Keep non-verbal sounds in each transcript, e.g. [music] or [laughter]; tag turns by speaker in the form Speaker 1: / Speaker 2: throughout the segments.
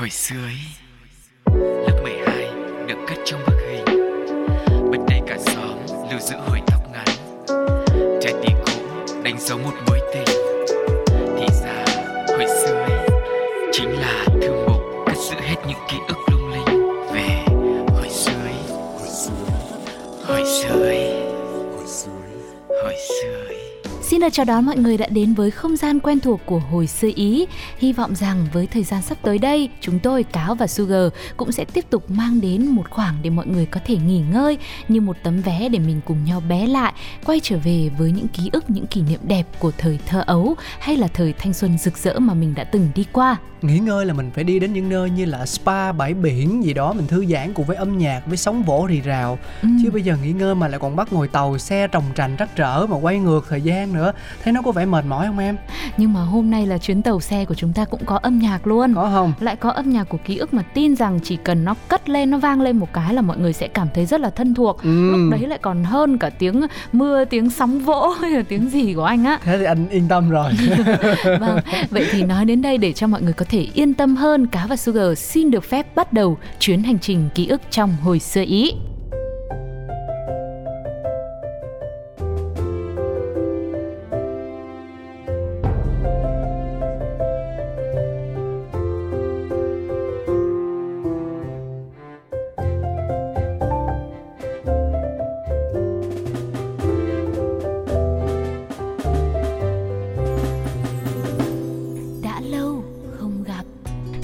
Speaker 1: Hồi xưa ấy, Lớp 12 được cất trong bức hình. Bên đây cả xóm lưu giữ hồi tóc ngắn. Trái tim cũ đánh dấu một mối tình. Thì ra, hồi xưa ấy, Chính là thư mục cất giữ hết những ký ức lung linh. Về hồi xưa ấy, Hồi xưa ấy, Hồi xưa ấy.
Speaker 2: Xin được chào đón mọi người đã đến với không gian quen thuộc của hồi xưa Ý. Hy vọng rằng với thời gian sắp tới đây, chúng tôi Cáo và Sugar cũng sẽ tiếp tục mang đến một khoảng để mọi người có thể nghỉ ngơi như một tấm vé để mình cùng nhau bé lại, quay trở về với những ký ức, những kỷ niệm đẹp của thời thơ ấu hay là thời thanh xuân rực rỡ mà mình đã từng đi qua.
Speaker 3: nghỉ ngơi là mình phải đi đến những nơi như là spa bãi biển gì đó mình thư giãn cùng với âm nhạc với sóng vỗ rì rào
Speaker 2: Ừ.
Speaker 3: chứ bây giờ nghỉ ngơi mà lại còn bắt ngồi tàu xe trồng trành trắc trở mà quay ngược thời gian nữa thấy nó có vẻ mệt mỏi không em
Speaker 2: Nhưng mà hôm nay là chuyến tàu xe của chúng ta cũng có âm nhạc luôn.
Speaker 3: có không?
Speaker 2: Lại có âm nhạc của ký ức mà tin rằng chỉ cần nó cất lên nó vang lên một cái là mọi người sẽ cảm thấy rất là thân thuộc.
Speaker 3: Ừ.
Speaker 2: lúc đấy lại còn hơn cả tiếng mưa tiếng sóng vỗ [laughs] hay là tiếng gì của anh á.
Speaker 3: Thế thì anh yên tâm rồi. [laughs]
Speaker 2: Vâng vậy thì nói đến đây để cho mọi người có thể yên tâm hơn cá và sugar xin được phép bắt đầu chuyến hành trình ký ức trong hồi xưa ý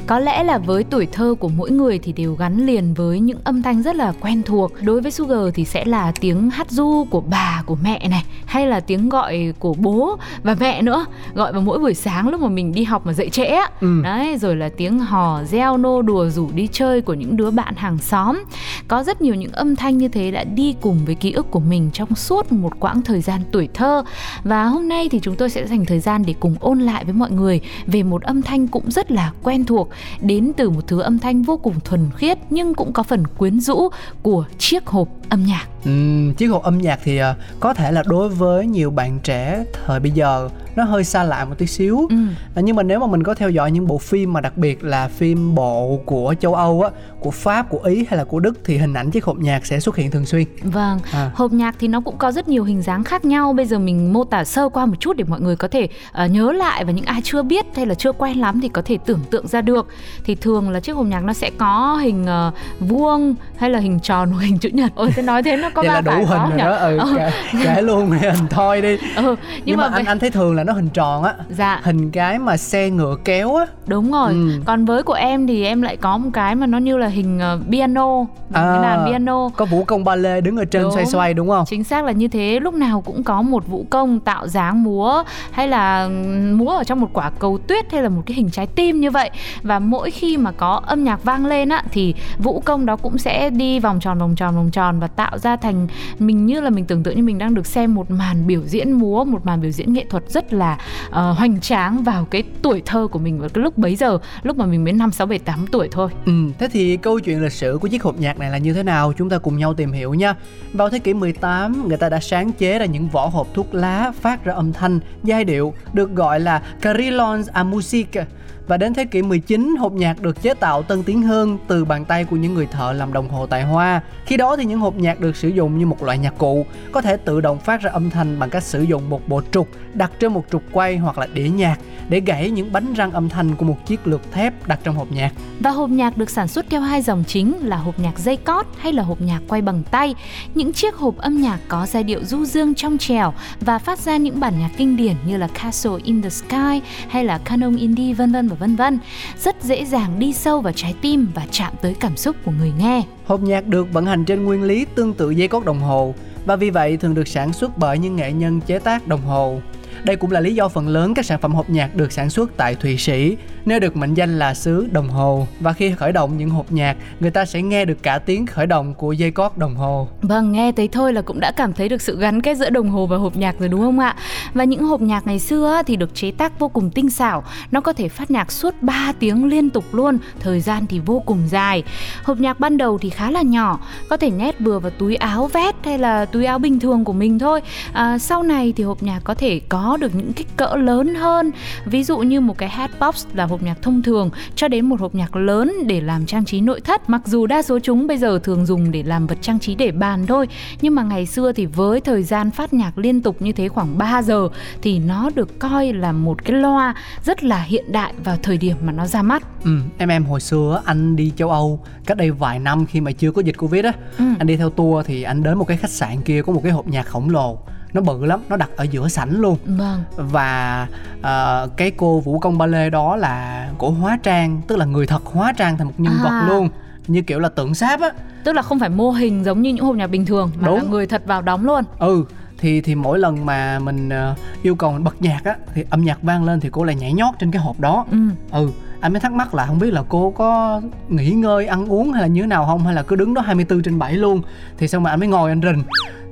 Speaker 2: có lẽ là với tuổi thơ của mỗi người thì đều gắn liền với những âm thanh rất là quen thuộc. Đối với sugar thì sẽ là tiếng hát du của bà của mẹ này hay là tiếng gọi của bố và mẹ nữa. Gọi vào mỗi buổi sáng lúc mà mình đi học mà dậy trễ á.
Speaker 3: Ừ.
Speaker 2: đấy rồi là tiếng hò reo nô đùa rủ đi chơi của những đứa bạn hàng xóm. Có rất nhiều những âm thanh như thế đã đi cùng với ký ức của mình trong suốt một quãng thời gian tuổi thơ. Và hôm nay thì chúng tôi sẽ dành thời gian để cùng ôn lại với mọi người về một âm thanh cũng rất là quen thuộc đến từ một thứ âm thanh vô cùng thuần khiết nhưng cũng có phần quyến rũ của chiếc hộp âm nhạc.
Speaker 3: Ừm, chiếc hộp âm nhạc thì à, có thể là đối với nhiều bạn trẻ thời bây giờ nó hơi xa lạ một tí xíu
Speaker 2: ừ.
Speaker 3: À, nhưng mà nếu mà mình có theo dõi những bộ phim mà đặc biệt là phim bộ của châu Âu á, của Pháp, của Ý hay là của Đức thì hình ảnh chiếc hộp nhạc sẽ xuất hiện thường xuyên.
Speaker 2: Vâng,
Speaker 3: À.
Speaker 2: hộp nhạc thì nó cũng có rất nhiều hình dáng khác nhau. Bây giờ mình mô tả sơ qua một chút để mọi người có thể ờ, nhớ lại và những ai chưa biết hay là chưa quen lắm thì có thể tưởng tượng ra được. Thì thường là chiếc hộp nhạc nó sẽ có hình ờ, vuông hay là hình tròn hoặc hình chữ nhật. Ôi thế nói thế nó có
Speaker 3: Vậy là đủ hình rồi
Speaker 2: nhỉ?
Speaker 3: đó, ừ,
Speaker 2: Ờ,
Speaker 3: kể, kể luôn hình thôi đi.
Speaker 2: ừ, nhưng,
Speaker 3: Nhưng, mà,
Speaker 2: về-
Speaker 3: anh anh thấy thường là nó hình tròn á,
Speaker 2: dạ
Speaker 3: hình cái mà xe ngựa kéo á.
Speaker 2: đúng rồi.
Speaker 3: Ừ.
Speaker 2: Còn với của em thì em lại có một cái mà nó như là hình ờ, piano, cái
Speaker 3: À.
Speaker 2: đàn piano.
Speaker 3: Có vũ công ba lê đứng ở trên
Speaker 2: Đúng.
Speaker 3: xoay xoay đúng không?
Speaker 2: Chính xác là như thế, lúc nào cũng có một vũ công tạo dáng múa hay là múa ở trong một quả cầu tuyết hay là một cái hình trái tim như vậy. Và mỗi khi mà có âm nhạc vang lên á thì vũ công đó cũng sẽ đi vòng tròn vòng tròn vòng tròn và tạo ra thành mình như là mình tưởng tượng như mình đang được xem một màn biểu diễn múa, một màn biểu diễn nghệ thuật rất là uh, hoành tráng vào cái tuổi thơ của mình vào cái lúc bấy giờ, lúc mà mình mới 5 6 7 8 tuổi thôi.
Speaker 3: Ừ, thế thì câu chuyện lịch sử của chiếc hộp nhạc này là như thế nào? Chúng ta cùng nhau tìm hiểu nha. Vào thế kỷ 18, người ta đã sáng chế ra những vỏ hộp thuốc lá phát ra âm thanh, giai điệu được gọi là carillons à musique. Và đến thế kỷ 19, hộp nhạc được chế tạo tân tiến hơn từ bàn tay của những người thợ làm đồng hồ tại Hoa. Khi đó thì những hộp nhạc được sử dụng như một loại nhạc cụ, có thể tự động phát ra âm thanh bằng cách sử dụng một bộ trục đặt trên một trục quay hoặc là đĩa nhạc để gãy những bánh răng âm thanh của một chiếc lược thép đặt trong hộp nhạc.
Speaker 2: Và hộp nhạc được sản xuất theo hai dòng chính là hộp nhạc dây cót hay là hộp nhạc quay bằng tay. Những chiếc hộp âm nhạc có giai điệu du dương trong trẻo và phát ra những bản nhạc kinh điển như là Castle in the Sky hay là Canon Indie vân vân và vân vân. Rất dễ dàng đi sâu vào trái tim và chạm tới cảm xúc của người nghe.
Speaker 3: Hộp nhạc được vận hành trên nguyên lý tương tự dây cót đồng hồ và vì vậy thường được sản xuất bởi những nghệ nhân chế tác đồng hồ. Đây cũng là lý do phần lớn các sản phẩm hộp nhạc được sản xuất tại Thụy Sĩ, nơi được mệnh danh là xứ đồng hồ. Và khi khởi động những hộp nhạc, người ta sẽ nghe được cả tiếng khởi động của dây cót đồng hồ.
Speaker 2: Vâng, nghe thấy thôi là cũng đã cảm thấy được sự gắn kết giữa đồng hồ và hộp nhạc rồi đúng không ạ? Và những hộp nhạc ngày xưa thì được chế tác vô cùng tinh xảo, nó có thể phát nhạc suốt 3 tiếng liên tục luôn, thời gian thì vô cùng dài. Hộp nhạc ban đầu thì khá là nhỏ, có thể nhét vừa vào túi áo vest hay là túi áo bình thường của mình thôi. À, sau này thì hộp nhạc có thể có có được những kích cỡ lớn hơn. Ví dụ như một cái hatbox là hộp nhạc thông thường cho đến một hộp nhạc lớn để làm trang trí nội thất. Mặc dù đa số chúng bây giờ thường dùng để làm vật trang trí để bàn thôi nhưng mà ngày xưa thì với thời gian phát nhạc liên tục như thế khoảng 3 giờ thì nó được coi là một cái loa rất là hiện đại vào thời điểm mà nó ra mắt.
Speaker 3: Ừ em em hồi xưa anh đi châu âu cách đây vài năm khi mà chưa có dịch covid á. Ừ. anh đi theo tour thì anh đến một cái khách sạn kia có một cái hộp nhạc khổng lồ nó bự lắm nó đặt ở giữa sảnh luôn.
Speaker 2: Vâng.
Speaker 3: Và uh, cái cô vũ công ba lê đó là của hóa trang tức là người thật hóa trang thành một nhân à. vật luôn. Như kiểu là tượng sáp á.
Speaker 2: Tức là không phải mô hình giống như những hộp nhạc bình thường mà Đúng. là người thật vào đóng luôn.
Speaker 3: Ừ thì thì mỗi lần mà mình uh, yêu cầu mình bật nhạc á thì âm nhạc vang lên thì cô lại nhảy nhót trên cái hộp đó.
Speaker 2: Ừ.
Speaker 3: ừ anh mới thắc mắc là không biết là cô có nghỉ ngơi ăn uống hay là như thế nào không? Hay là cứ đứng đó 24 trên 7 luôn? Thì xong mà anh mới ngồi anh rình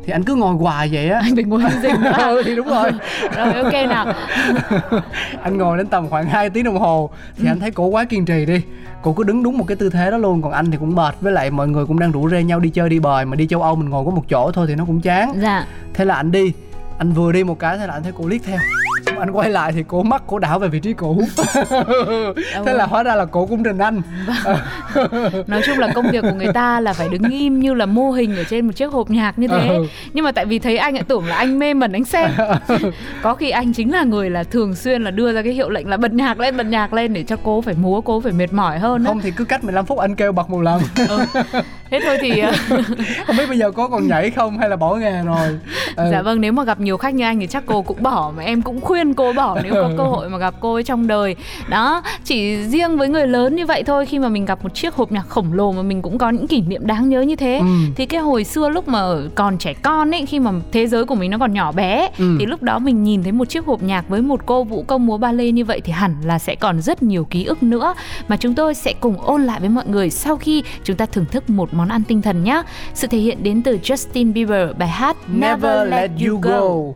Speaker 3: thì anh cứ ngồi hoài vậy á.
Speaker 2: Anh bị ngồi anh rình [laughs]
Speaker 3: ừ thì đúng rồi. [laughs]
Speaker 2: Rồi ok nào. [laughs]
Speaker 3: Anh ngồi đến tầm khoảng 2 tiếng đồng hồ thì ừ. anh thấy cổ quá kiên trì đi. Cô cứ đứng đúng một cái tư thế đó luôn còn anh thì cũng mệt với lại mọi người cũng đang rủ rê nhau đi chơi đi bời mà đi châu âu mình ngồi có một chỗ thôi thì nó cũng chán.
Speaker 2: Dạ.
Speaker 3: Thế là anh đi anh vừa đi một cái thế là anh thấy cô liếc theo anh quay lại thì cô mắt cổ đảo về vị trí cũ [laughs] thế là hóa ra là cổ cũng rình anh vâng.
Speaker 2: nói chung là công việc của người ta là phải đứng im như là mô hình ở trên một chiếc hộp nhạc như thế ừ. nhưng mà tại vì thấy anh lại tưởng là anh mê mẩn anh xem [laughs] có khi anh chính là người là thường xuyên là đưa ra cái hiệu lệnh là bật nhạc lên bật nhạc lên để cho cô phải múa cô phải mệt mỏi hơn
Speaker 3: không thì cứ cách 15 phút anh kêu bật một lần
Speaker 2: ừ. thế thôi thì ờ, [laughs]
Speaker 3: không biết bây giờ có còn nhảy không hay là bỏ nghề rồi
Speaker 2: ừ. dạ vâng nếu mà gặp nhiều khách như anh thì chắc cô cũng bỏ mà em cũng khuyên cô bỏ nếu có cơ hội mà gặp cô ấy trong đời đó chỉ riêng với người lớn như vậy thôi khi mà mình gặp một chiếc hộp nhạc khổng lồ mà mình cũng có những kỷ niệm đáng nhớ như thế ừ. thì cái hồi xưa lúc mà còn trẻ con ấy khi mà thế giới của mình nó còn nhỏ bé ừ. thì lúc đó mình nhìn thấy một chiếc hộp nhạc với một cô vũ công múa ballet như vậy thì hẳn là sẽ còn rất nhiều ký ức nữa mà chúng tôi sẽ cùng ôn lại với mọi người sau khi chúng ta thưởng thức một món ăn tinh thần nhé sự thể hiện đến từ Justin Bieber bài hát
Speaker 3: Never Let You Go.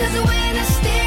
Speaker 3: Cause
Speaker 2: when I stay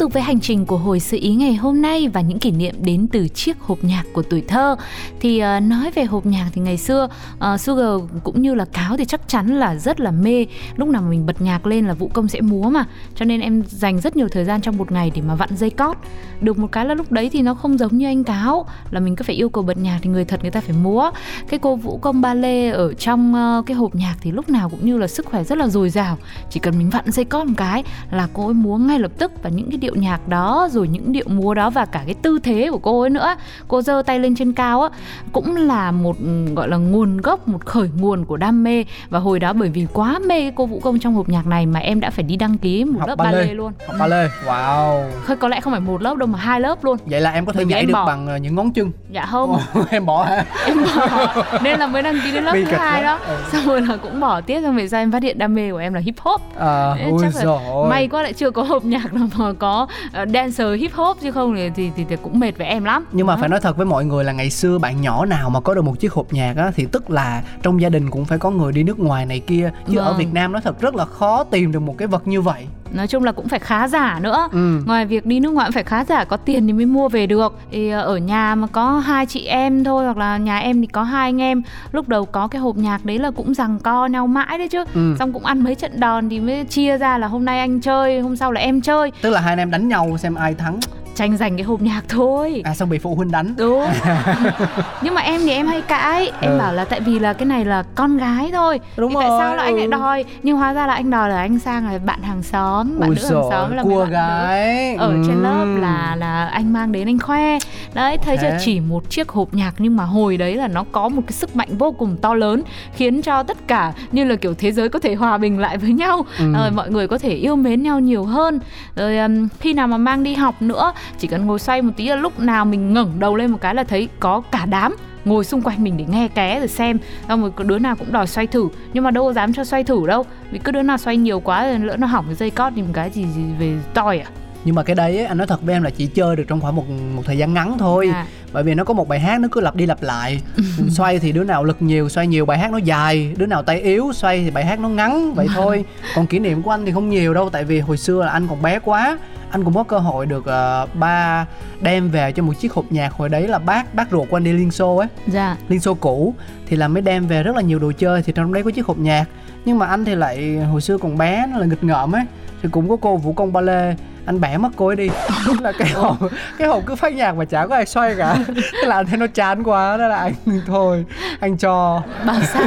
Speaker 2: tục với hành trình của hồi sự ý ngày hôm nay và những kỷ niệm đến từ chiếc hộp nhạc của tuổi thơ. Thì uh, nói về hộp nhạc thì ngày xưa uh, Sugar cũng như là Cáo thì chắc chắn là rất là mê. Lúc nào mà mình bật nhạc lên là vũ công sẽ múa mà. Cho nên em dành rất nhiều thời gian trong một ngày để mà vặn dây cót. Được một cái là lúc đấy thì nó không giống như anh Cáo là mình cứ phải yêu cầu bật nhạc thì người thật người ta phải múa. Cái cô vũ công ba lê ở trong uh, cái hộp nhạc thì lúc nào cũng như là sức khỏe rất là dồi dào. Chỉ cần mình vặn dây cót một cái là cô ấy múa ngay lập tức và những cái điệu nhạc đó rồi những điệu múa đó và cả cái tư thế của cô ấy nữa. Cô giơ tay lên trên cao á cũng là một ừ, gọi là nguồn gốc một khởi nguồn của đam mê. Và hồi đó bởi vì quá mê cô vũ công trong hộp nhạc này mà em đã phải đi đăng ký một
Speaker 3: học
Speaker 2: lớp
Speaker 3: ballet.
Speaker 2: ballet luôn.
Speaker 3: Học ballet. Wow.
Speaker 2: Thôi có lẽ không phải một lớp đâu mà hai lớp luôn.
Speaker 3: Vậy là em có thể nhảy được
Speaker 2: bỏ.
Speaker 3: bằng ờ, những ngón chân.
Speaker 2: Dạ không. [laughs]
Speaker 3: Em bỏ hả?
Speaker 2: Em bỏ. Nên là mới đăng ký đến lớp
Speaker 3: Bi
Speaker 2: thứ hai
Speaker 3: đó.
Speaker 2: đó.
Speaker 3: Ừ.
Speaker 2: xong rồi là cũng bỏ tiếp xong về sau em phát hiện đam mê của em là hip hop.
Speaker 3: À,
Speaker 2: chắc là may quá lại chưa có hộp nhạc nào mà có uh, dancer hip hop chứ không thì, thì, thì, thì cũng mệt với em lắm.
Speaker 3: Nhưng mà phải nói thật với mọi người là ngày xưa bạn nhỏ nào mà có được một chiếc hộp nhạc á thì tức là trong gia đình cũng phải có người đi nước ngoài này kia. Chứ ở
Speaker 2: Vâng.
Speaker 3: Việt Nam nó thật rất là khó tìm được một cái vật như vậy
Speaker 2: nói chung là cũng phải khá giả nữa.
Speaker 3: Ừ.
Speaker 2: ngoài việc đi nước ngoài cũng phải khá giả có tiền thì mới mua về được. Thì ờ, ở nhà mà có hai chị em thôi hoặc là nhà em thì có hai anh em. Lúc đầu có cái hộp nhạc đấy là cũng rằng co nhau mãi đấy chứ.
Speaker 3: Ừ.
Speaker 2: xong cũng ăn mấy trận đòn thì mới chia ra là hôm nay anh chơi hôm sau là em chơi.
Speaker 3: Tức là hai anh em đánh nhau xem ai thắng.
Speaker 2: Tranh giành cái hộp nhạc thôi.
Speaker 3: À xong bị phụ huynh đánh.
Speaker 2: Đúng. [laughs] Nhưng mà em thì em hay cãi. Em
Speaker 3: Ừ.
Speaker 2: bảo là tại vì là cái này là con gái thôi.
Speaker 3: Đúng
Speaker 2: thì tại
Speaker 3: rồi,
Speaker 2: sao là anh lại đòi? Nhưng hóa ra là anh đòi là anh sang là bạn hàng xóm bạn
Speaker 3: ui
Speaker 2: nữ hàng xóm là
Speaker 3: cua gái
Speaker 2: ở trên
Speaker 3: Ừ.
Speaker 2: lớp là là anh mang đến anh khoe đấy thấy chưa
Speaker 3: Thế.
Speaker 2: chỉ một chiếc hộp nhạc nhưng mà hồi đấy là nó có một cái sức mạnh vô cùng to lớn khiến cho tất cả như là kiểu thế giới có thể hòa bình lại với nhau
Speaker 3: Ừ.
Speaker 2: rồi mọi người có thể yêu mến nhau nhiều hơn rồi um, khi nào mà mang đi học nữa chỉ cần ngồi xoay một tí là lúc nào mình ngẩng đầu lên một cái là thấy có cả đám ngồi xung quanh mình để nghe ké rồi xem. Xong rồi có đứa nào cũng đòi xoay thử nhưng mà đâu có dám cho xoay thử đâu. Vì cứ đứa nào xoay nhiều quá rồi lỡ nó hỏng cái dây cót thì một cái gì, gì về toi à?
Speaker 3: Nhưng mà cái đấy ấy, anh nói thật với em là chỉ chơi được trong khoảng một một thời gian ngắn thôi.
Speaker 2: À.
Speaker 3: bởi vì nó có một bài hát nó cứ lặp đi lặp lại. [laughs] Xoay thì đứa nào lực nhiều xoay nhiều bài hát nó dài. Đứa nào tay yếu xoay thì bài hát nó ngắn. Vậy thôi. Còn kỷ niệm của anh thì không nhiều đâu tại vì hồi xưa là anh còn bé quá. Anh cũng có cơ hội được ờ, ba đem về cho một chiếc hộp nhạc hồi đấy là bác bác ruột của anh đi liên xô ấy.
Speaker 2: Dạ.
Speaker 3: Liên xô cũ. Thì là mới đem về rất là nhiều đồ chơi. Thì trong đấy có chiếc hộp nhạc. Nhưng mà anh thì lại hồi xưa còn bé nó là nghịch ngợm ấy. Thì cũng có cô vũ công ba lê anh bẻ mất cô ấy đi. [laughs] Là cái hộp cái hộp cứ phát nhạc mà chả có ai xoay cả. [laughs] Thế là anh thấy nó chán quá đó là anh [laughs] thôi anh cho.
Speaker 2: Bảo sao?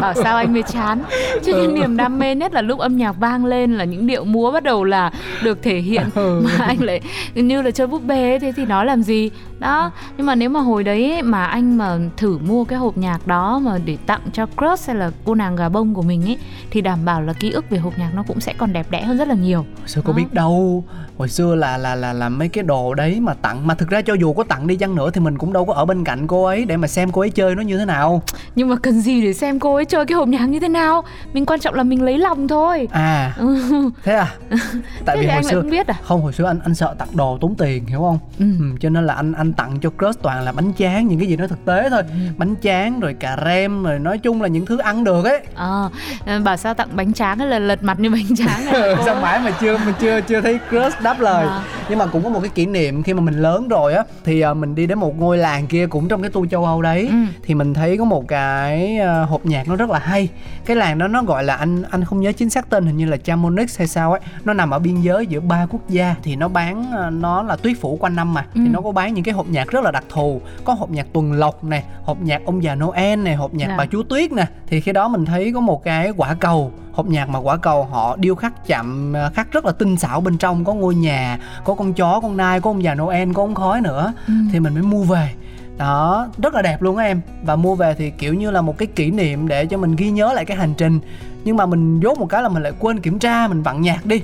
Speaker 2: Bảo sao anh mới chán? Chứ cái niềm đam mê nhất là lúc âm nhạc vang lên là những điệu múa bắt đầu là được thể hiện
Speaker 3: Ừ.
Speaker 2: mà anh lại như là chơi búp bê ấy, thế thì nói làm gì đó nhưng mà nếu mà hồi đấy ấy, mà anh mà thử mua cái hộp nhạc đó mà để tặng cho crush hay là cô nàng gà bông của mình ấy thì đảm bảo là ký ức về hộp nhạc nó cũng sẽ còn đẹp đẽ hơn rất là nhiều.
Speaker 3: Xưa có biết đâu hồi xưa là là là là mấy cái đồ đấy mà tặng mà thực ra cho dù có tặng đi chăng nữa thì mình cũng đâu có ở bên cạnh cô ấy để mà xem cô ấy chơi nó như thế nào.
Speaker 2: Nhưng mà cần gì để xem cô ấy chơi cái hộp nhạc như thế nào? Mình quan trọng là mình lấy lòng thôi.
Speaker 3: À
Speaker 2: ừ.
Speaker 3: thế à? [laughs] Tại
Speaker 2: thế
Speaker 3: vì hồi
Speaker 2: anh
Speaker 3: xưa
Speaker 2: không biết à?
Speaker 3: không hồi xưa anh anh sợ tặng đồ tốn tiền hiểu không?
Speaker 2: Ừ.
Speaker 3: ừ, cho nên là anh anh tặng cho crush toàn là bánh tráng những cái gì nó thực tế thôi.
Speaker 2: Ừ.
Speaker 3: bánh tráng rồi cà rem rồi nói chung là những thứ ăn được ấy.
Speaker 2: Ờ, bảo sao tặng bánh tráng là lật mặt như bánh tráng này [laughs]
Speaker 3: sao mãi mà chưa mình chưa chưa thấy crush đáp lời
Speaker 2: À
Speaker 3: nhưng mà cũng có một cái kỷ niệm khi mà mình lớn rồi á thì à, mình đi đến một ngôi làng kia cũng trong cái tour châu âu đấy
Speaker 2: Ừ.
Speaker 3: thì mình thấy có một cái à, hộp nhạc nó rất là hay cái làng đó nó gọi là anh anh không nhớ chính xác tên hình như là Chamonix hay sao ấy nó nằm ở biên giới giữa ba quốc gia thì nó bán à, nó là tuyết phủ quanh năm mà
Speaker 2: Ừ.
Speaker 3: thì nó có bán những cái hộp nhạc rất là đặc thù có hộp nhạc tuần lộc nè hộp nhạc ông già Noel nè hộp nhạc
Speaker 2: Dạ.
Speaker 3: bà chúa tuyết nè thì khi đó mình thấy có một cái quả cầu hộp nhạc mà quả cầu họ điêu khắc chạm à, khắc rất là tinh xảo bên trong có ngôi nhà có con chó con nai có ông già Noel có ống khói nữa
Speaker 2: Ừ.
Speaker 3: thì mình mới mua về. Đó rất là đẹp luôn á em. Và mua về thì kiểu như là một cái kỷ niệm để cho mình ghi nhớ lại cái hành trình. Nhưng mà mình dốt một cái là mình lại quên kiểm tra mình vặn nhạc đi.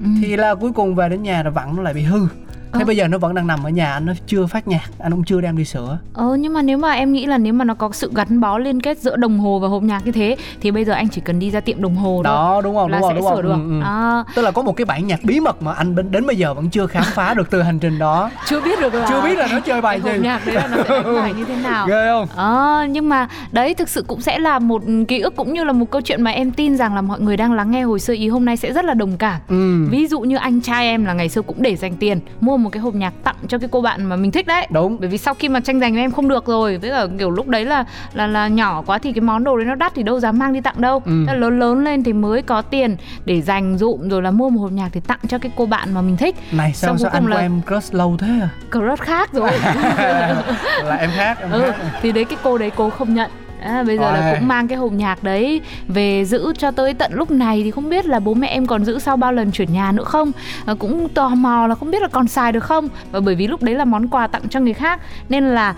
Speaker 2: Ừ.
Speaker 3: thì là cuối cùng về đến nhà rồi vặn nó lại bị hư thế
Speaker 2: Ờ.
Speaker 3: bây giờ nó vẫn đang nằm ở nhà anh nó chưa phát nhạc anh cũng chưa đem đi sửa
Speaker 2: Ờ nhưng mà nếu mà em nghĩ là nếu mà nó có sự gắn bó liên kết giữa đồng hồ và hộp nhạc như thế thì bây giờ anh chỉ cần đi ra tiệm đồng hồ thôi
Speaker 3: đó đúng không
Speaker 2: là
Speaker 3: đúng không
Speaker 2: sẽ
Speaker 3: đúng
Speaker 2: sửa
Speaker 3: không
Speaker 2: được.
Speaker 3: Ừ, ừ.
Speaker 2: À,
Speaker 3: tức là có một cái bản nhạc bí mật mà anh đến bây giờ vẫn chưa khám phá được từ hành trình đó [laughs]
Speaker 2: chưa biết được là
Speaker 3: chưa biết là nó chơi bài gì
Speaker 2: hộp nhạc đấy là nó sẽ đánh bài như thế nào. [laughs]
Speaker 3: ghê không
Speaker 2: Ờ, nhưng mà đấy thực sự cũng sẽ là một ký ức cũng như là một câu chuyện mà em tin rằng là mọi người đang lắng nghe hồi sơ ý hôm nay sẽ rất là đồng cảm.
Speaker 3: ừ
Speaker 2: Ví dụ như anh trai em là ngày xưa cũng để dành tiền mua một cái hộp nhạc tặng cho cái cô bạn mà mình thích đấy.
Speaker 3: đúng
Speaker 2: Bởi vì sau khi mà tranh giành với em không được rồi, với cả kiểu lúc đấy là là là nhỏ quá thì cái món đồ đấy nó đắt thì đâu dám mang đi tặng đâu.
Speaker 3: Ừ.
Speaker 2: Thế là lớn lớn lên thì mới có tiền để dành dụm rồi là mua một hộp nhạc để tặng cho cái cô bạn mà mình thích.
Speaker 3: này sao
Speaker 2: Xong
Speaker 3: sao anh
Speaker 2: cùng
Speaker 3: của
Speaker 2: là-
Speaker 3: em crush lâu thế à
Speaker 2: Crush khác rồi. [laughs]
Speaker 3: là em khác em
Speaker 2: ừ,
Speaker 3: khác
Speaker 2: thì đấy cái cô đấy cô không nhận À, bây giờ là
Speaker 3: Ôi.
Speaker 2: cũng mang cái hộp nhạc đấy về giữ cho tới tận lúc này thì không biết là bố mẹ em còn giữ sau bao lần chuyển nhà nữa không? À, cũng tò mò là không biết là còn xài được không? Và bởi vì lúc đấy là món quà tặng cho người khác nên là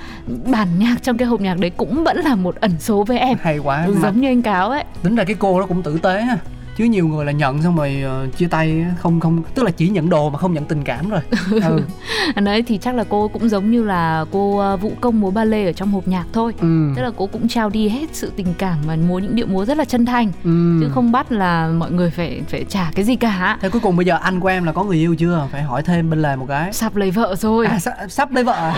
Speaker 2: bản [laughs] nhạc trong cái hộp nhạc đấy cũng vẫn là một ẩn số với em.
Speaker 3: Hay quá
Speaker 2: ừ,
Speaker 3: mà
Speaker 2: giống như anh cáo ấy.
Speaker 3: tính ra cái cô đó cũng tử tế ha chứ nhiều người là nhận xong rồi ờ, chia tay không không tức là chỉ nhận đồ mà không nhận tình cảm rồi. Ừ. [laughs]
Speaker 2: Đấy thì chắc là cô cũng giống như là cô ờ, vũ công múa ba lê ở trong hộp nhạc thôi.
Speaker 3: Ừ.
Speaker 2: Tức là cô cũng trao đi hết sự tình cảm và múa những điệu múa rất là chân thành.
Speaker 3: Ừ.
Speaker 2: Chứ không bắt là mọi người phải phải trả cái gì cả.
Speaker 3: Thế cuối cùng bây giờ anh của em là có người yêu chưa? Phải hỏi thêm bên lề một cái.
Speaker 2: Sắp lấy vợ rồi.
Speaker 3: À, sắp, sắp lấy vợ à?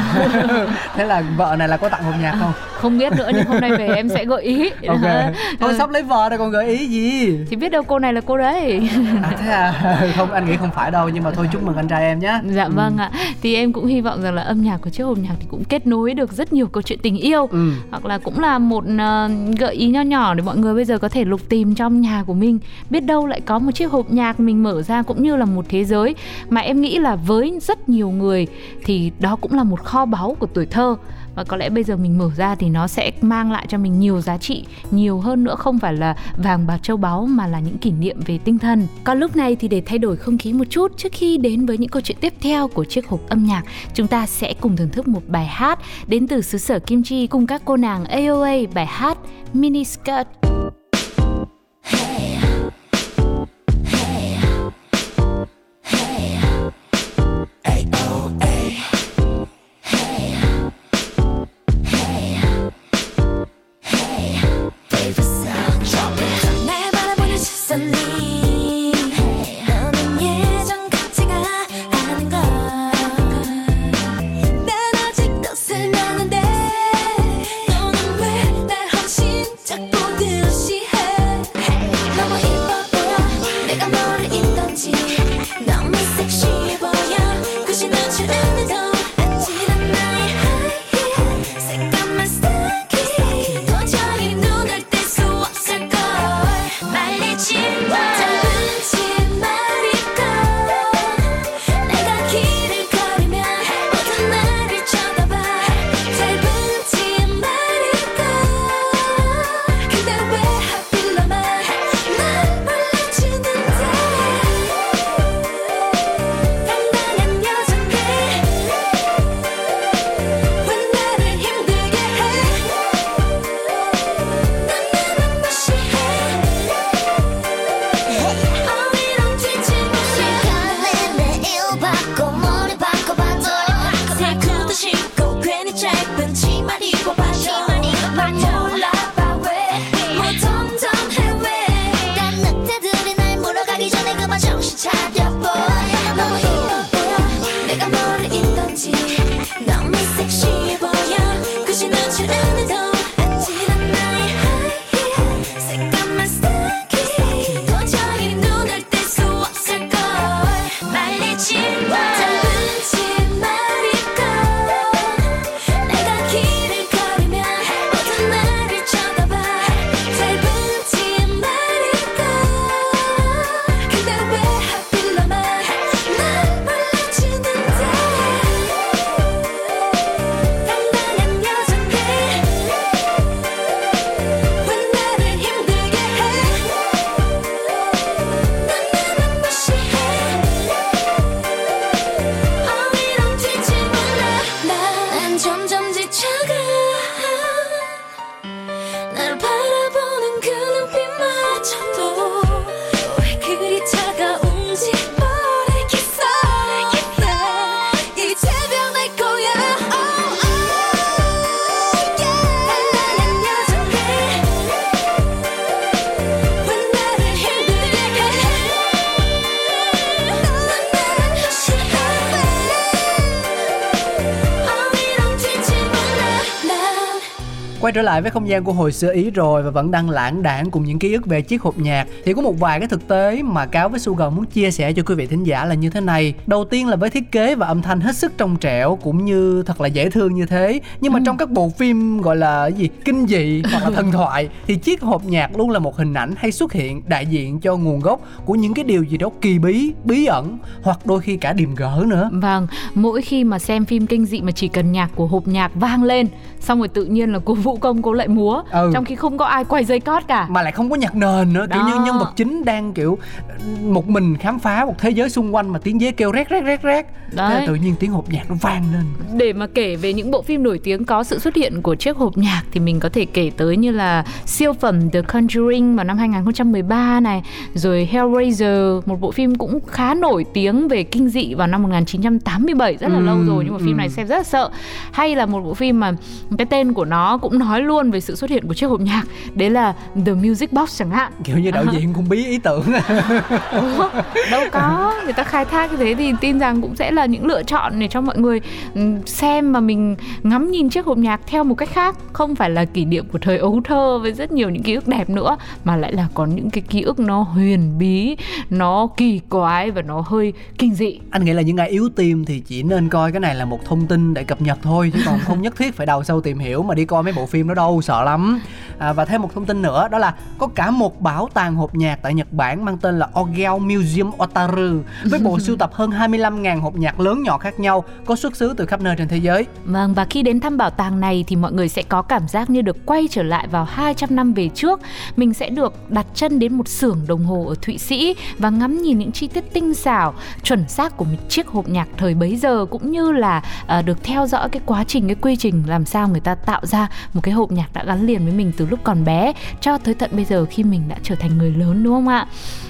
Speaker 3: [laughs] thế là vợ này là có tặng hộp nhạc không?
Speaker 2: Không biết nữa nhưng hôm nay về em sẽ gợi ý.
Speaker 3: Ok. [laughs] Thôi
Speaker 2: Ừ.
Speaker 3: sắp lấy vợ rồi còn gợi ý gì?
Speaker 2: Thì biết đâu cô này là cô đấy.
Speaker 3: À, thế à? [laughs] Không anh nghĩ không phải đâu nhưng mà thôi chúc mừng anh trai em nhé.
Speaker 2: Dạ vâng ạ. Thì em cũng hy vọng rằng là âm nhạc của chiếc hộp nhạc thì cũng kết nối được rất nhiều câu chuyện tình yêu.
Speaker 3: Ừ.
Speaker 2: Hoặc là cũng là một ờ, gợi ý nho nhỏ để mọi người bây giờ có thể lục tìm trong nhà của mình. Biết đâu lại có một chiếc hộp nhạc mình mở ra cũng như là một thế giới mà em nghĩ là với rất nhiều người thì đó cũng là một kho báu của tuổi thơ và có lẽ bây giờ mình mở ra thì nó sẽ mang lại cho mình nhiều giá trị, nhiều hơn nữa không phải là vàng bạc châu báu mà là những kỷ niệm về tinh thần. Còn lúc này thì để thay đổi không khí một chút, trước khi đến với những câu chuyện tiếp theo của chiếc hộp âm nhạc, chúng ta sẽ cùng thưởng thức một bài hát đến từ xứ sở Kim Chi cùng các cô nàng AOA bài hát Mini Skirt.
Speaker 3: Quay trở lại với không gian của hồi xưa Ý rồi và vẫn đang lãng đảng cùng những ký ức về chiếc hộp nhạc thì có một vài cái thực tế mà Cáo với Sugar muốn chia sẻ cho quý vị thính giả là như thế này. Đầu tiên là với thiết kế và âm thanh hết sức trong trẻo cũng như thật là dễ thương như thế. Nhưng mà trong các bộ phim gọi là gì kinh dị hoặc là thần thoại thì chiếc hộp nhạc luôn là một hình ảnh hay xuất hiện đại diện cho nguồn gốc của những cái điều gì đó kỳ bí, bí ẩn hoặc đôi khi cả điềm gỡ nữa.
Speaker 2: Vâng, mỗi khi mà xem phim kinh dị mà chỉ cần nhạc của hộp nhạc vang lên Xong rồi tự nhiên là cô vũ công cô lại múa
Speaker 3: Ừ.
Speaker 2: Trong khi không có ai quay dây cót cả
Speaker 3: mà lại không có nhạc nền nữa kiểu
Speaker 2: Đó.
Speaker 3: như nhân vật chính đang kiểu một mình khám phá một thế giới xung quanh mà tiếng dế kêu rét rét rét rét Thế là
Speaker 2: Đấy.
Speaker 3: tự nhiên tiếng hộp nhạc nó vang lên
Speaker 2: Để mà kể về những bộ phim nổi tiếng có sự xuất hiện của chiếc hộp nhạc thì mình có thể kể tới như là siêu phẩm The Conjuring vào năm 2013 này, rồi Hellraiser, một bộ phim cũng khá nổi tiếng về kinh dị vào năm 1987 rất là lâu
Speaker 3: Ừm,
Speaker 2: rồi nhưng mà phim này
Speaker 3: ừm.
Speaker 2: xem rất là sợ. Hay là một bộ phim mà cái tên của nó cũng nói luôn về sự xuất hiện của chiếc hộp nhạc, đấy là The Music Box chẳng hạn.
Speaker 3: kiểu như đạo diễn cũng bí ý tưởng.
Speaker 2: Ủa, đâu có người ta khai thác như thế thì tin rằng cũng sẽ là những lựa chọn để cho mọi người ừm, xem mà mình ngắm nhìn chiếc hộp nhạc theo một cách khác. Không phải là kỷ niệm của thời ấu thơ với rất nhiều những ký ức đẹp nữa mà lại là có những cái ký ức nó huyền bí nó kỳ quái và nó hơi kinh dị.
Speaker 3: Anh nghĩ là những ai yếu tim thì chỉ nên coi cái này là một thông tin để cập nhật thôi chứ còn không nhất thiết phải đào sâu tìm hiểu mà đi coi mấy bộ phim đó đâu sợ lắm à, và thêm một thông tin nữa đó là có cả một bảo tàng hộp nhạc tại Nhật Bản mang tên là Ogeo Museum Otaru với bộ [laughs] sưu tập hơn 25.000 hộp nhạc lớn nhỏ khác nhau có xuất xứ từ khắp nơi trên thế giới
Speaker 2: Vâng và khi đến thăm bảo tàng này thì mọi người sẽ có cảm giác như được quay trở lại vào 200 năm về trước. Mình sẽ được đặt chân đến một xưởng đồng hồ ở Thụy Sĩ và ngắm nhìn những chi tiết tinh xảo, chuẩn xác của một chiếc hộp nhạc thời bấy giờ cũng như là à, được theo dõi cái quá trình cái quy trình làm sao người ta tạo ra một cái hộp nhạc đã gắn liền với mình từ lúc còn bé cho tới tận bây giờ khi mình đã trở thành người lớn, đúng không ạ?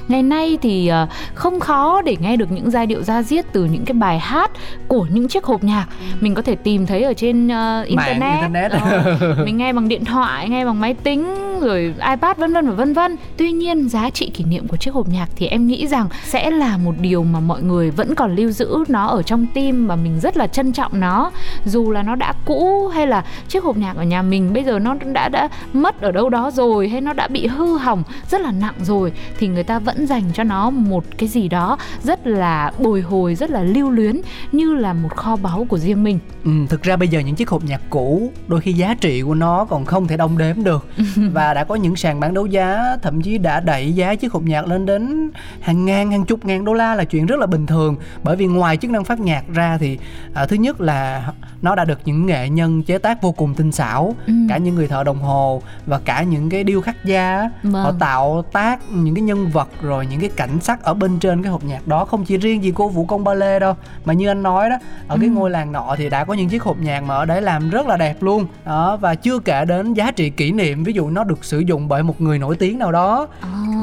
Speaker 2: Ngày nay thì à, không khó để nghe được những giai điệu da diết từ những cái bài hát của những chiếc hộp nhạc. Mình có thể tìm thấy ở trên ờ, internet,
Speaker 3: internet.
Speaker 2: Ờ, mình nghe bằng điện thoại nghe bằng máy tính rồi ipad vân vân và vân vân. Tuy nhiên giá trị kỷ niệm của chiếc hộp nhạc thì em nghĩ rằng sẽ là một điều mà mọi người vẫn còn lưu giữ nó ở trong tim và mình rất là trân trọng nó. Dù là nó đã cũ hay là chiếc hộp nhạc ở nhà mình bây giờ nó đã đã mất ở đâu đó rồi hay nó đã bị hư hỏng rất là nặng rồi thì người ta vẫn dành cho nó một cái gì đó rất là bồi hồi, rất là lưu luyến, như là một kho báu của riêng mình.
Speaker 3: Ừ, thực ra bây giờ những chiếc hộp nhạc cũ đôi khi giá trị của nó còn không thể đong đếm được [laughs] và đã có những sàn bán đấu giá thậm chí đã đẩy giá chiếc hộp nhạc lên đến hàng ngàn hàng chục ngàn đô la là chuyện rất là bình thường bởi vì ngoài chức năng phát nhạc ra thì à, thứ nhất là nó đã được những nghệ nhân chế tác vô cùng tinh xảo
Speaker 2: Ừ.
Speaker 3: cả những người thợ đồng hồ và cả những cái điêu khắc gia
Speaker 2: Vâng.
Speaker 3: họ tạo tác những cái nhân vật rồi những cái cảnh sắc ở bên trên cái hộp nhạc đó không chỉ riêng gì cô vũ công ba lê đâu mà như anh nói đó ở cái
Speaker 2: Ừ.
Speaker 3: ngôi làng nọ thì đã có những chiếc hộp nhạc mà ở đấy làm rất là đẹp luôn. Đó và chưa kể đến giá trị kỷ niệm ví dụ nó được sử dụng bởi một người nổi tiếng nào đó.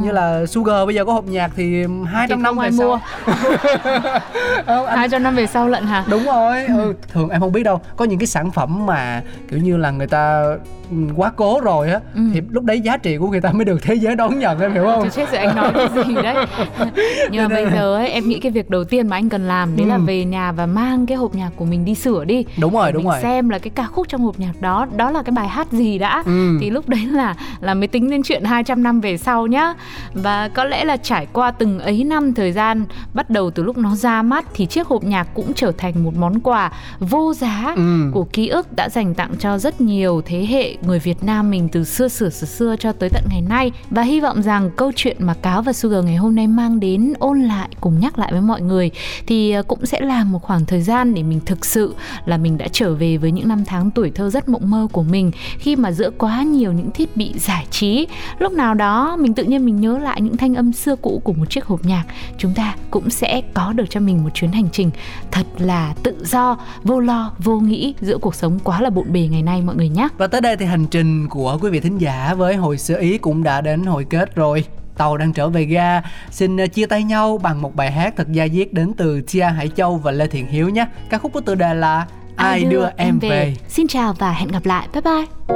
Speaker 3: Như là Sugar bây giờ có hộp nhạc thì 200
Speaker 2: Thì
Speaker 3: năm về sau
Speaker 2: mua. [laughs]
Speaker 3: Không, anh
Speaker 2: hai trăm năm về sau lận hả?
Speaker 3: Đúng rồi. Ừ. thường em không biết đâu. Có những cái sản phẩm mà kiểu như là người ta ừ, quá cố rồi á
Speaker 2: Ừ.
Speaker 3: thì lúc đấy giá trị của người ta mới được thế giới đón nhận em hiểu không?
Speaker 2: Chết rồi anh nói cái gì [laughs] đấy? Nhưng mà bây giờ ấy em nghĩ cái việc đầu tiên mà anh cần làm Đấy là
Speaker 3: Ừ.
Speaker 2: về nhà và mang cái hộp nhạc của mình đi sửa đi
Speaker 3: đúng rồi đúng
Speaker 2: mình
Speaker 3: rồi
Speaker 2: xem là cái ca khúc trong hộp nhạc đó Đó là cái bài hát gì đã
Speaker 3: Ừ.
Speaker 2: Thì lúc đấy là là mới tính đến chuyện 200 năm về sau nhá Và có lẽ là trải qua từng ấy năm thời gian Bắt đầu từ lúc nó ra mắt Thì chiếc hộp nhạc cũng trở thành một món quà vô giá
Speaker 3: Ừ.
Speaker 2: của ký ức đã dành tặng cho rất nhiều thế hệ người Việt Nam mình từ xưa xưa xưa xưa cho tới tận ngày nay và hy vọng rằng câu chuyện mà cáo và Sugar ngày hôm nay mang đến ôn lại cùng nhắc lại với mọi người thì ờ, cũng sẽ là một khoảng thời gian để mình thực sự là là mình đã trở về với những năm tháng tuổi thơ rất mộng mơ của mình khi mà giữa quá nhiều những thiết bị giải trí lúc nào đó mình tự nhiên mình nhớ lại những thanh âm xưa cũ của một chiếc hộp nhạc chúng ta cũng sẽ có được cho mình một chuyến hành trình thật là tự do vô lo vô nghĩ giữa cuộc sống quá là bộn bề ngày nay mọi người nhé
Speaker 3: Và tới đây thì hành trình của quý vị thính giả với hồi xưa Ý cũng đã đến hồi kết rồi. Tàu đang trở về ga, xin ờ, chia tay nhau bằng một bài hát thật da diết đến từ Tia Hải Châu và Lê Thiện Hiếu nhé. Ca khúc có tựa đề là Ai đưa em về.
Speaker 2: xin chào và hẹn gặp lại. Bye bye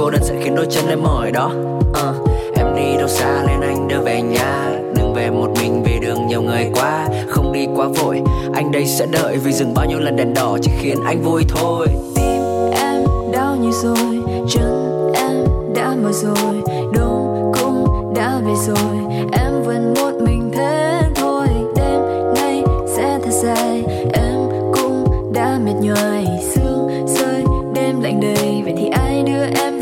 Speaker 4: cô đơn sẽ khiến đôi chân em mỏi đó. Uh, em đi đâu xa lên anh đưa về nhà. Đừng về một mình vì đường nhiều người quá. Không đi quá vội anh đây sẽ đợi vì dừng bao nhiêu lần đèn đỏ chỉ khiến anh vui thôi.
Speaker 5: Tim em đau như rồi chân em đã mỏi rồi đông cũng đã về rồi. Em vẫn một mình thế thôi đêm nay sẽ thật dài. Em cũng đã mệt nhoài sương rơi đêm lạnh đầy. Vậy thì ai đưa em